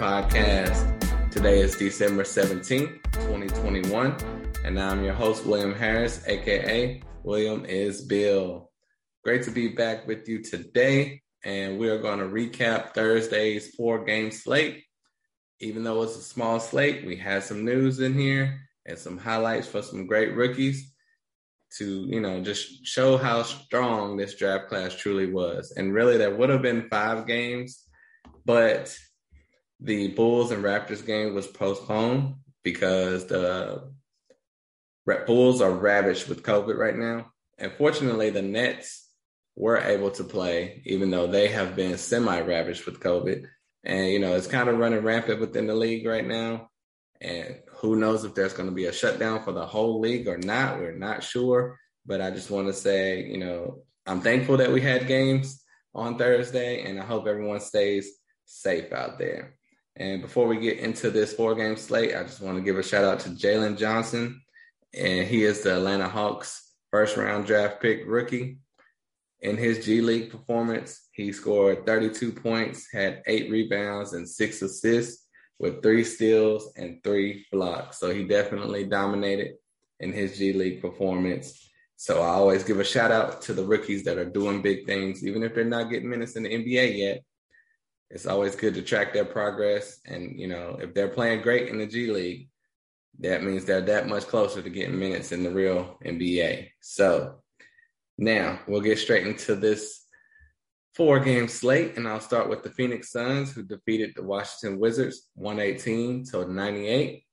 Podcast. Today is December 17th, 2021, and I'm your host, William Harris, aka William Isbell. Great to be back with you today, and we are going to recap Thursday's four game slate. Even though it's a small slate, we had some news in here and some highlights for some great rookies to, you know, just show how strong this draft class truly was. And really, there would have been five games but the Bulls and Raptors game was postponed because the Bulls are ravaged with COVID right now. And fortunately, the Nets were able to play, even though they have been semi ravaged with COVID. And, you know, it's kind of running rampant within the league right now. And who knows if there's going to be a shutdown for the whole league or not. We're not sure. But I just want to say, you know, I'm thankful that we had games on Thursday, and I hope everyone stays safe out there. And before we get into this four game slate, I just want to give a shout out to Jalen Johnson. And he is the Atlanta Hawks first round draft pick rookie. In his G League performance, he scored 32 points, had eight rebounds, and six assists with three steals and three blocks. So he definitely dominated in his G League performance. So I always give a shout out to the rookies that are doing big things, even if they're not getting minutes in the NBA yet it's always good to track their progress. And, you know, if they're playing great in the G League, that means they're that much closer to getting minutes in the real NBA. So now we'll get straight into this four game slate. And I'll start with the Phoenix Suns, who defeated the Washington Wizards 118 to 98.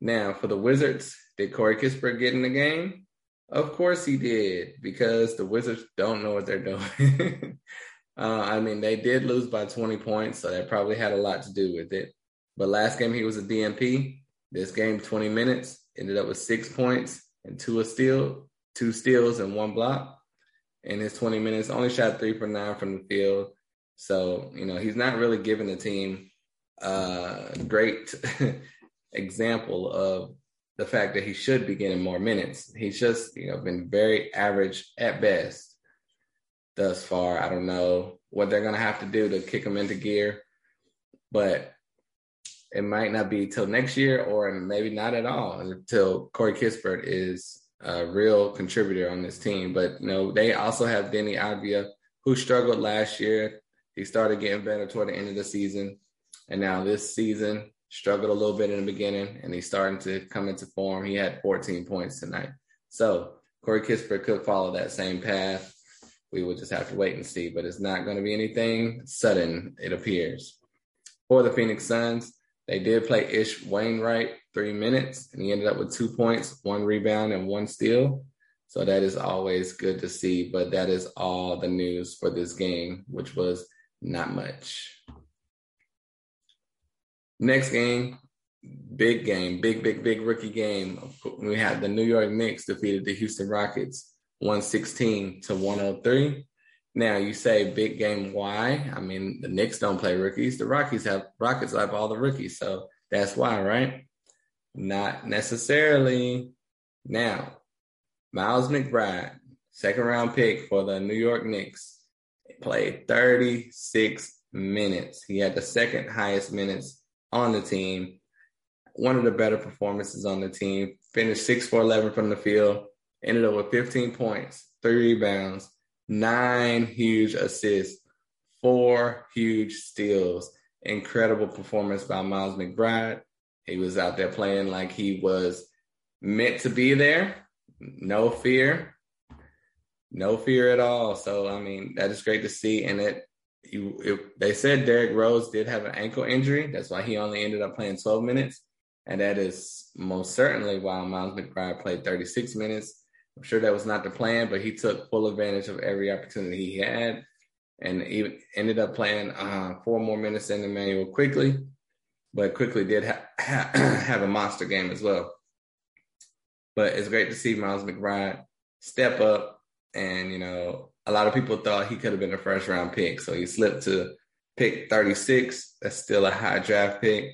Now, for the Wizards, did Corey Kispert get in the game? Of course he did, because the Wizards don't know what they're doing. Uh, I mean, they did lose by 20 points, so that probably had a lot to do with it. But last game he was a DNP. This game, 20 minutes, ended up with six points and two a steal, two steals and one block. In his 20 minutes, only shot three for nine from the field. So, you know, he's not really giving the team a great example of the fact that he should be getting more minutes. He's just, you know, been very average at best thus far. I don't know what they're going to have to do to kick him into gear, but it might not be till next year or maybe not at all until Corey Kispert is a real contributor on this team. But, you know, they also have Deni Avdija, who struggled last year. He started getting better toward the end of the season. And now this season, struggled a little bit in the beginning, and he's starting to come into form. He had 14 points tonight. So Corey Kispert could follow that same path we will just have to wait and see. But it's not going to be anything sudden, it appears. For the Phoenix Suns, they did play Ish Wainwright three minutes, and he ended up with two points, one rebound, and one steal. So that is always good to see. But that is all the news for this game, which was not much. Next game, big game, big, big, big rookie game. We had the New York Knicks defeated the Houston Rockets 116 to 103. Now you say big game why? I mean the Knicks don't play rookies. The Rockies have Rockets have all the rookies, so that's why, right? Not necessarily. Now, Miles McBride, second round pick for the New York Knicks, played 36 minutes. He had the second highest minutes on the team. One of the better performances on the team. Finished 6 for 11 from the field, ended up with 15 points, three rebounds, nine huge assists, four huge steals. Incredible performance by Miles McBride. He was out there playing like he was meant to be there. No fear, no fear at all. So I mean, that is great to see. And it, you, it, they said Derrick Rose did have an ankle injury. That's why he only ended up playing 12 minutes. And that is most certainly why Miles McBride played 36 minutes. I'm sure that was not the plan, but he took full advantage of every opportunity he had and even ended up playing uh, four more minutes than Immanuel Quickley, but Quickley did ha- ha- have a monster game as well. But it's great to see Miles McBride step up. And, you know, a lot of people thought he could have been a first round pick. So he slipped to pick 36. That's still a high draft pick,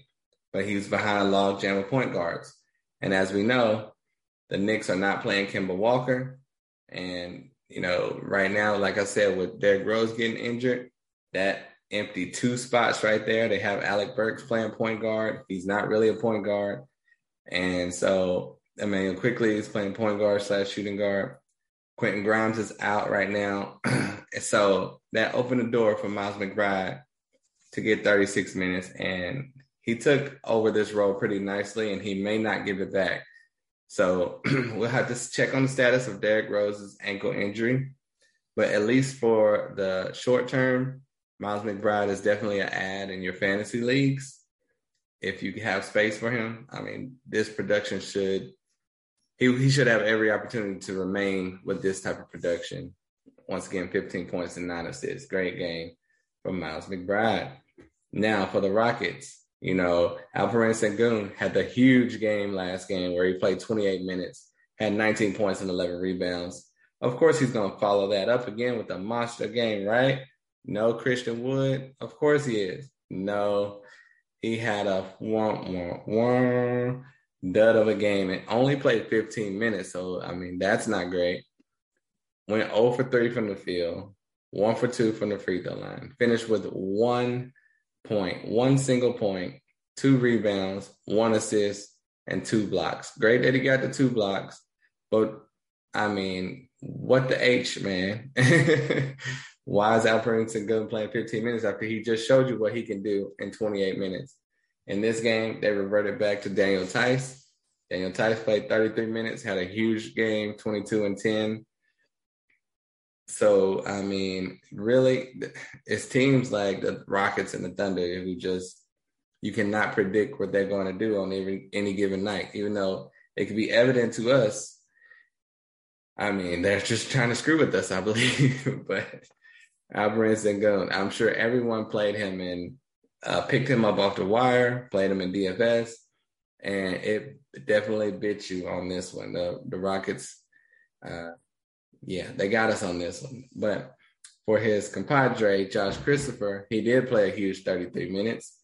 but he was behind a log jam of point guards. And as we know, the Knicks are not playing Kemba Walker. And, you know, right now, like I said, with Derrick Rose getting injured, that empty two spots right there. They have Alec Burks playing point guard. He's not really a point guard. And so Immanuel Quickley is playing point guard slash shooting guard. Quentin Grimes is out right now. so that opened the door for Miles McBride to get 36 minutes. And he took over this role pretty nicely, and he may not give it back. So we'll have to check on the status of Derrick Rose's ankle injury. But at least for the short term, Miles McBride is definitely an ad in your fantasy leagues. If you have space for him, I mean, this production should he he should have every opportunity to remain with this type of production. Once again, 15 points and nine assists. Great game from Miles McBride. Now for the Rockets, you know, Alperen Sengun had the huge game last game where he played 28 minutes, had 19 points and 11 rebounds. Of course, he's going to follow that up again with a monster game, right? No Christian Wood. Of course he is. No, he had a one, one, one dud of a game and only played 15 minutes. So, I mean, that's not great. Went 0 for 3 from the field, 1 for 2 from the free throw line. Finished with one point, one single point, two rebounds, one assist, and two blocks. Great that he got the two blocks, but I mean, what the H, man? Why is Alperen Sengun playing 15 minutes after he just showed you what he can do in 28 minutes? In this game, they reverted back to Daniel Theis. Daniel Theis played 33 minutes, had a huge game, 22 and 10. So, I mean, really, it's teams like the Rockets and the Thunder who just, you cannot predict what they're going to do on every, any given night, even though it could be evident to us. I mean, they're just trying to screw with us, I believe. but Alperen Sengun. I'm sure everyone played him and uh, picked him up off the wire, played him in DFS, and it definitely bit you on this one. The the Rockets, uh, yeah, they got us on this one. But for his compadre Josh Christopher, he did play a huge 33 minutes.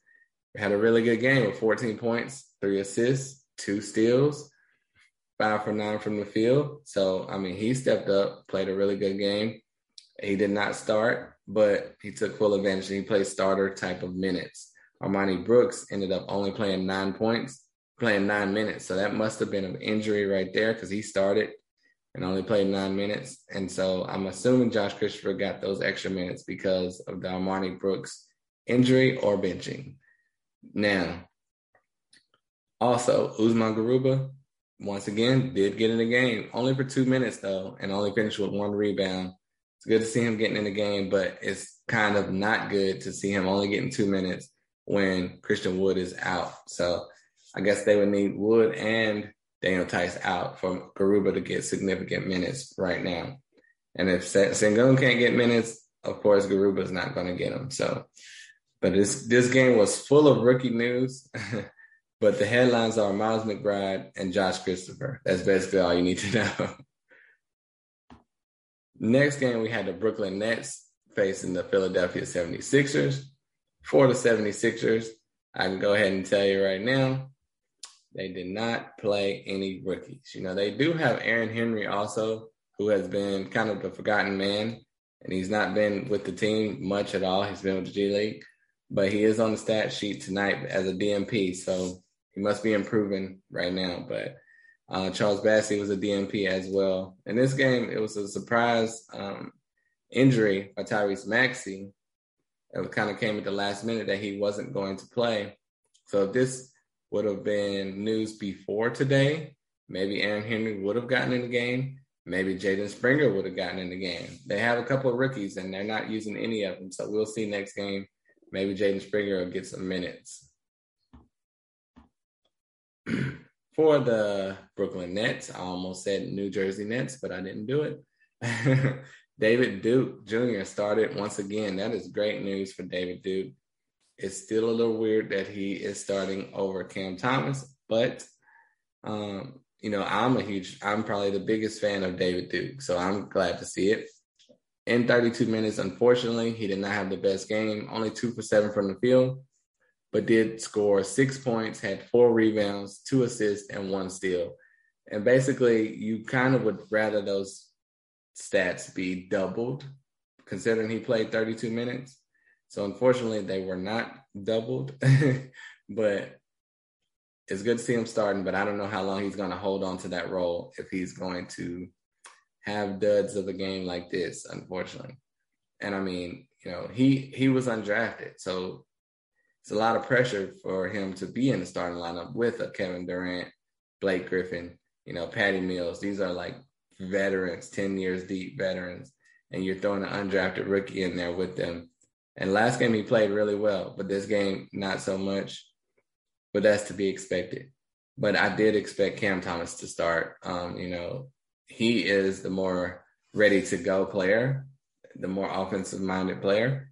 Had a really good game with 14 points, three assists, two steals, five for nine from the field. So I mean, he stepped up, played a really good game. He did not start, but he took full advantage and he played starter type of minutes. Armoni Brooks ended up only playing nine points, playing nine minutes. So that must have been an injury right there because he started and only played nine minutes. And so I'm assuming Josh Christopher got those extra minutes because of the Armoni Brooks injury or benching. Now, also, Usman Garuba, once again, did get in the game, only for two minutes though, and only finished with one rebound it's good to see him getting in the game, but it's kind of not good to see him only getting two minutes when Christian Wood is out. So I guess they would need Wood and Daniel Theis out for Garuba to get significant minutes right now. And if Sengun can't get minutes, of course Garuba is not going to get them. So, but this this game was full of rookie news. but the headlines are Miles McBride and Josh Christopher. That's basically all you need to know. Next game, we had the Brooklyn Nets facing the Philadelphia 76ers. For the 76ers, I can go ahead and tell you right now, they did not play any rookies. You know, they do have Aaron Henry also, who has been kind of the forgotten man, and he's not been with the team much at all. He's been with the G League, but he is on the stat sheet tonight as a DNP, so he must be improving right now. But uh, Charles Bassey was a DNP as well. In this game, it was a surprise um, injury by Tyrese Maxey. It kind of came at the last minute that he wasn't going to play. So if this would have been news before today, maybe Aaron Henry would have gotten in the game. Maybe Jaden Springer would have gotten in the game. They have a couple of rookies and they're not using any of them. So we'll see next game. Maybe Jaden Springer will get some minutes. for the Brooklyn Nets. I almost said New Jersey Nets, but I didn't do it. David Duke Jr. started once again. That is great news for David Duke. It's still a little weird that he is starting over Cam Thomas, but um, you know, I'm a huge, I'm probably the biggest fan of David Duke, so I'm glad to see it. In 32 minutes, unfortunately, he did not have the best game, only two for seven from the field but did score six points, had four rebounds, two assists, and one steal. And basically, you kind of would rather those stats be doubled, considering he played 32 minutes. So unfortunately, they were not doubled, but it's good to see him starting. But I don't know how long he's going to hold on to that role if he's going to have duds of a game like this, unfortunately. And I mean, you know, he he was undrafted, so it's a lot of pressure for him to be in the starting lineup with a Kevin Durant, Blake Griffin, you know, Patty Mills. These are like veterans, 10 years deep veterans, and you're throwing an undrafted rookie in there with them. And last game he played really well, but this game not so much. But that's to be expected. But I did expect Cam Thomas to start. Um, you know, he is the more ready to go player, the more offensive minded player.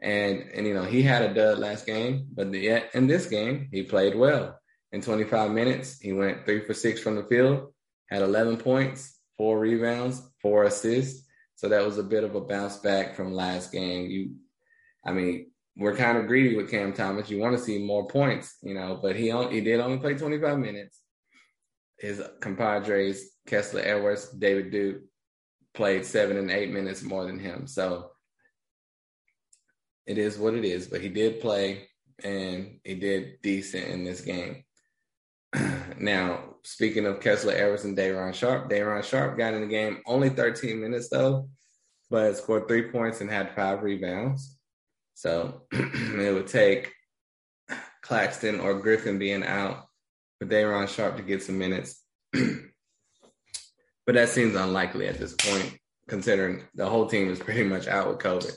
And and you know, he had a dud last game, but the, in this game, he played well. In 25 minutes, he went three for six from the field, had 11 points, four rebounds, four assists. So that was a bit of a bounce back from last game. You, I mean, we're kind of greedy with Cam Thomas. You want to see more points, you know, but he only, he did only play 25 minutes. His compadres, Kessler Edwards, David Duke, played seven and eight minutes more than him. So it is what it is. But he did play and he did decent in this game. now, speaking of Kessler Edwards and Day'Ron Sharpe, Day'Ron Sharpe got in the game only 13 minutes though, but scored three points and had five rebounds. So it would take Claxton or Griffin being out for Day'Ron Sharpe to get some minutes. but that seems unlikely at this point, considering the whole team is pretty much out with COVID.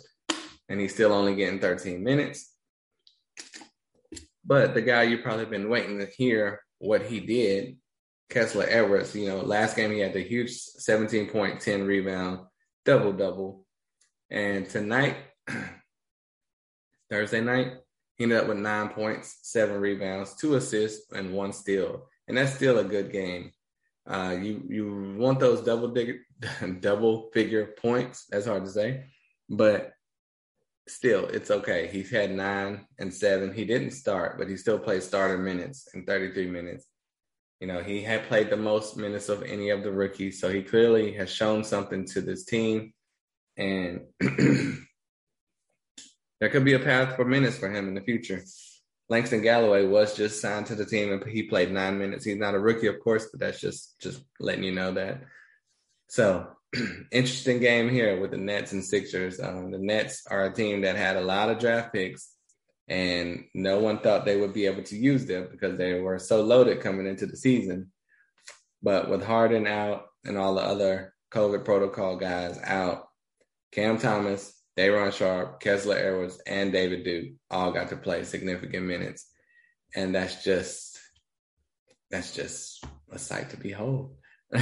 And he's still only getting 13 minutes. But the guy you've probably been waiting to hear what he did, Kessler Edwards, you know, last game he had the huge 17 point, 10 rebound, double double. And tonight, Thursday night, he ended up with nine points, seven rebounds, two assists, and one steal. And that's still a good game. Uh, you you want those double digger, double figure points. That's hard to say, but still, it's okay. He's had nine and seven. He didn't start, but he still played starter minutes in 33 minutes. You know, he had played the most minutes of any of the rookies, so he clearly has shown something to this team. And there could be a path for minutes for him in the future. Langston Galloway was just signed to the team and he played nine minutes. He's not a rookie, of course, but that's just just letting you know that. So interesting game here with the Nets and Sixers. Um, the Nets are a team that had a lot of draft picks, and no one thought they would be able to use them because they were so loaded coming into the season. But with Harden out and all the other COVID protocol guys out, Cam Thomas, Day'Ron Sharpe, Kessler Edwards, and David Duke all got to play significant minutes, and that's just that's just a sight to behold.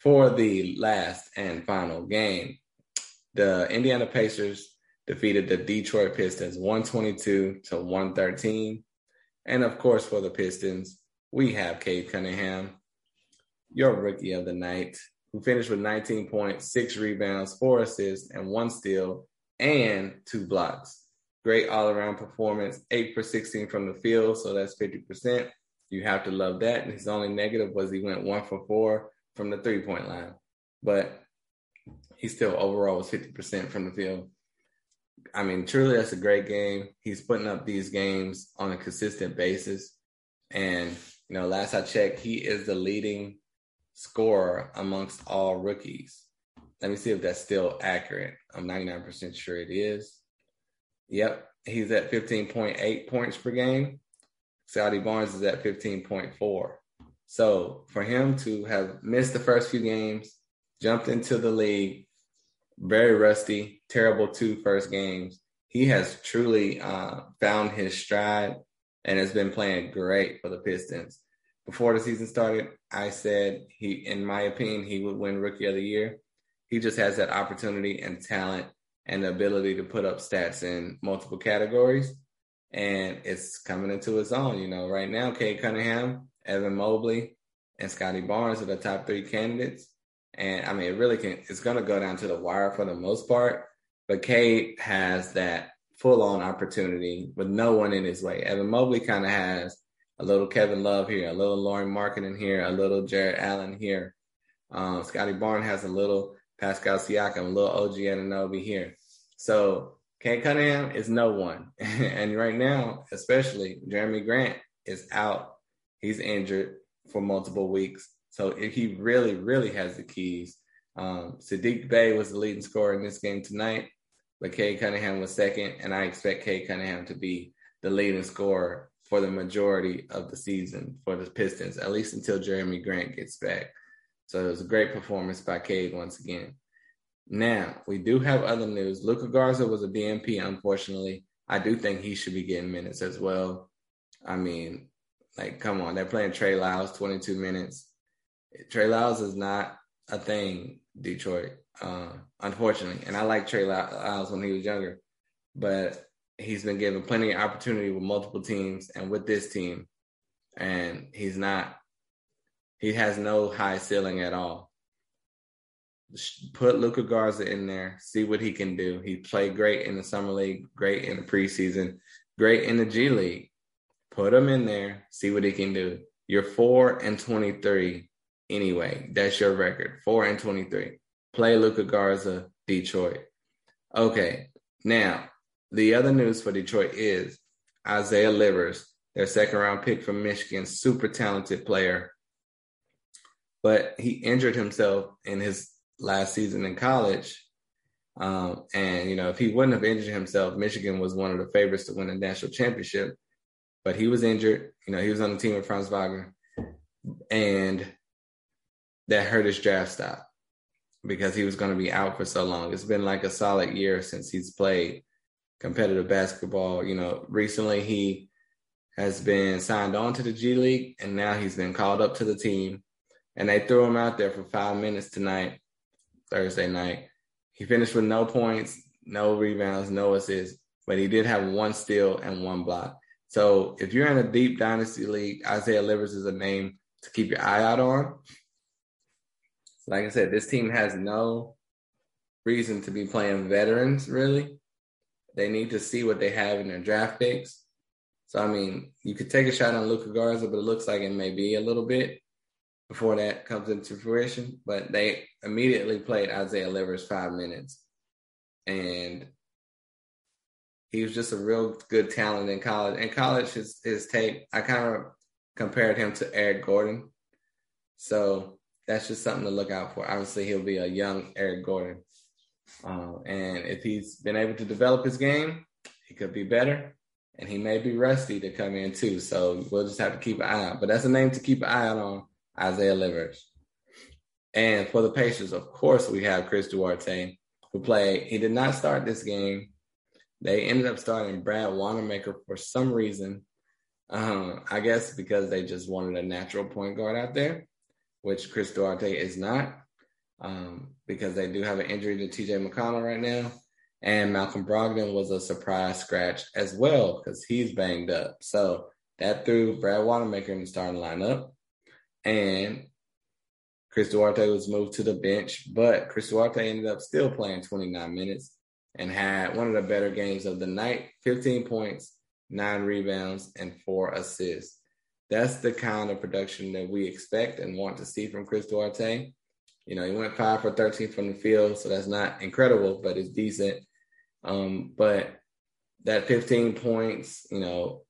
for the last and final game. The Indiana Pacers defeated the Detroit Pistons 122 to 113. And of course, for the Pistons, we have Cade Cunningham, your rookie of the night, who finished with 19 points, six rebounds, four assists, and one steal, and two blocks. Great all around performance, eight for 16 from the field, so that's 50%. You have to love that. And his only negative was he went one for four from the three point line, but he still overall was 50% from the field. I mean, truly, that's a great game. He's putting up these games on a consistent basis. And, you know, last I checked, he is the leading scorer amongst all rookies. Let me see if that's still accurate. I'm 99% sure it is. Yep, he's at 15.8 points per game. Scottie Barnes is at 15.4. So for him to have missed the first few games, jumped into the league, very rusty, terrible two first games, he has truly uh, found his stride and has been playing great for the Pistons. Before the season started, I said he, in my opinion, he would win Rookie of the Year. He just has that opportunity and talent and the ability to put up stats in multiple categories. And it's coming into its own. You know, right now, Cade Cunningham Evan Mobley, and Scottie Barnes are the top three candidates. And I mean, it really can, it's going to go down to the wire for the most part. But Cade has that full on opportunity with no one in his way. Evan Mobley kind of has a little Kevin Love here, a little Lauri Markkanen here, a little Jarrett Allen here. Um, Scottie Barnes has a little Pascal Siakam, a little OG Anunoby here. So Cade Cunningham is no one. and right now, especially Jerami Grant is out. He's injured for multiple weeks. So he really, really has the keys. Um, Saddiq Bey was the leading scorer in this game tonight, but Cade Cunningham was second, and I expect Cade Cunningham to be the leading scorer for the majority of the season for the Pistons, at least until Jerami Grant gets back. So it was a great performance by Cade once again. Now, we do have other news. Luka Garza was a DNP, unfortunately. I do think he should be getting minutes as well. I mean, like, come on, they're playing Trey Lyles 22 minutes. Trey Lyles is not a thing, Detroit, uh, unfortunately. And I like Trey Lyles when he was younger, but he's been given plenty of opportunity with multiple teams and with this team. And he's not, he has no high ceiling at all put Luka Garza in there, see what he can do. He played great in the summer league, great in the preseason, great in the G League. Put him in there, see what he can do. You're four and twenty-three anyway. That's your record. Four and twenty-three. Play Luka Garza, Detroit. Okay, now the other news for Detroit is Isaiah Livers, their second round pick from Michigan, super talented player. But he injured himself in his last season in college. Um, and, you know, if he wouldn't have injured himself, Michigan was one of the favorites to win the national championship. But he was injured. You know, he was on the team with Franz Wagner. And that hurt his draft stock because he was going to be out for so long. It's been like a solid year since he's played competitive basketball. You know, recently he has been signed on to the G League and now he's been called up to the team. And they threw him out there for five minutes tonight Thursday night. He finished with no points, no rebounds, no assists, but he did have one steal and one block. So if you're in a deep dynasty league, Isaiah Livers is a name to keep your eye out on. Like I said, this team has no reason to be playing veterans, really. They need to see what they have in their draft picks. So, I mean, you could take a shot on Luka Garza, but it looks like it may be a little bit before that comes into fruition. But they immediately played Isaiah Livers five minutes. And he was just a real good talent in college. In college, his, his tape, I kind of compared him to Eric Gordon. So that's just something to look out for. Obviously, he'll be a young Eric Gordon. Uh, and if he's been able to develop his game, he could be better. And he may be rusty to come in too. So we'll just have to keep an eye out. But that's a name to keep an eye out on Isaiah Livers. And for the Pacers, of course, we have Chris Duarte, who played. He did not start this game. They ended up starting Brad Wanamaker for some reason. Um, I guess because they just wanted a natural point guard out there, which Chris Duarte is not, um, because they do have an injury to TJ McConnell right now. And Malcolm Brogdon was a surprise scratch as well because he's banged up. So that threw Brad Wanamaker in the starting lineup and Chris Duarte was moved to the bench, but Chris Duarte ended up still playing 29 minutes and had one of the better games of the night 15 points, nine rebounds, and four assists. That's the kind of production that we expect and want to see from Chris Duarte. You know, he went five for 13 from the field, so that's not incredible, but it's decent. Um, but that 15 points, you know,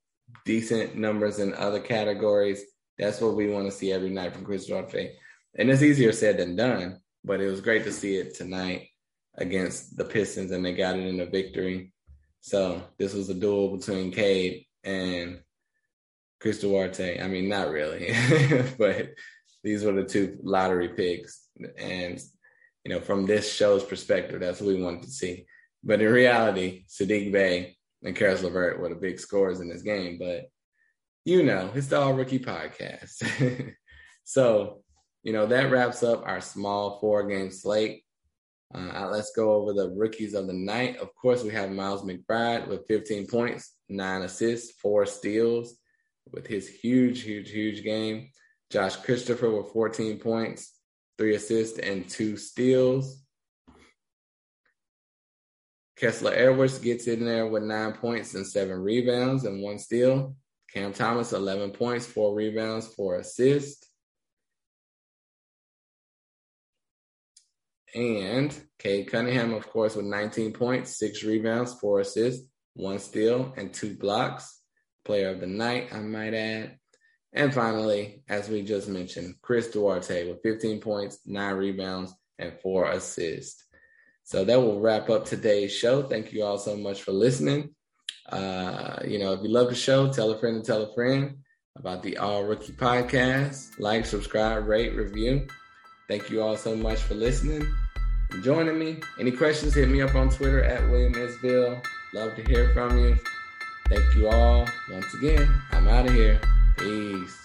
decent numbers in other categories that's what we want to see every night from Chris Duarte. And it's easier said than done, but it was great to see it tonight against the Pistons, and they got it in a victory. So this was a duel between Cade and Chris Duarte. I mean, not really, but these were the two lottery picks. And, you know, from this show's perspective, that's what we wanted to see. But in reality, Saddiq Bey and Caris LeVert were the big scorers in this game. But you know, it's the All Rookie Podcast. so, you know, that wraps up our small four game slate. Uh, let's go over the rookies of the night. Of course, we have Miles McBride with 15 points, nine assists, four steals with his huge, huge, huge game. Josh Christopher with 14 points, three assists, and two steals. Kessler Edwards gets in there with nine points and seven rebounds and one steal. Cam Thomas, 11 points, four rebounds, four assists. And Cade Cunningham, of course, with 19 points, six rebounds, four assists, one steal, and two blocks. Player of the night, I might add. And finally, as we just mentioned, Chris Duarte with 15 points, nine rebounds, and four assists. So that will wrap up today's show. Thank you all so much for listening. Uh, you know, if you love the show, tell a friend and tell a friend about the All Rookie Podcast. Like, subscribe, rate, review. Thank you all so much for listening and joining me. Any questions, hit me up on Twitter at William Isbell. Love to hear from you. Thank you all once again. I'm out of here. Peace.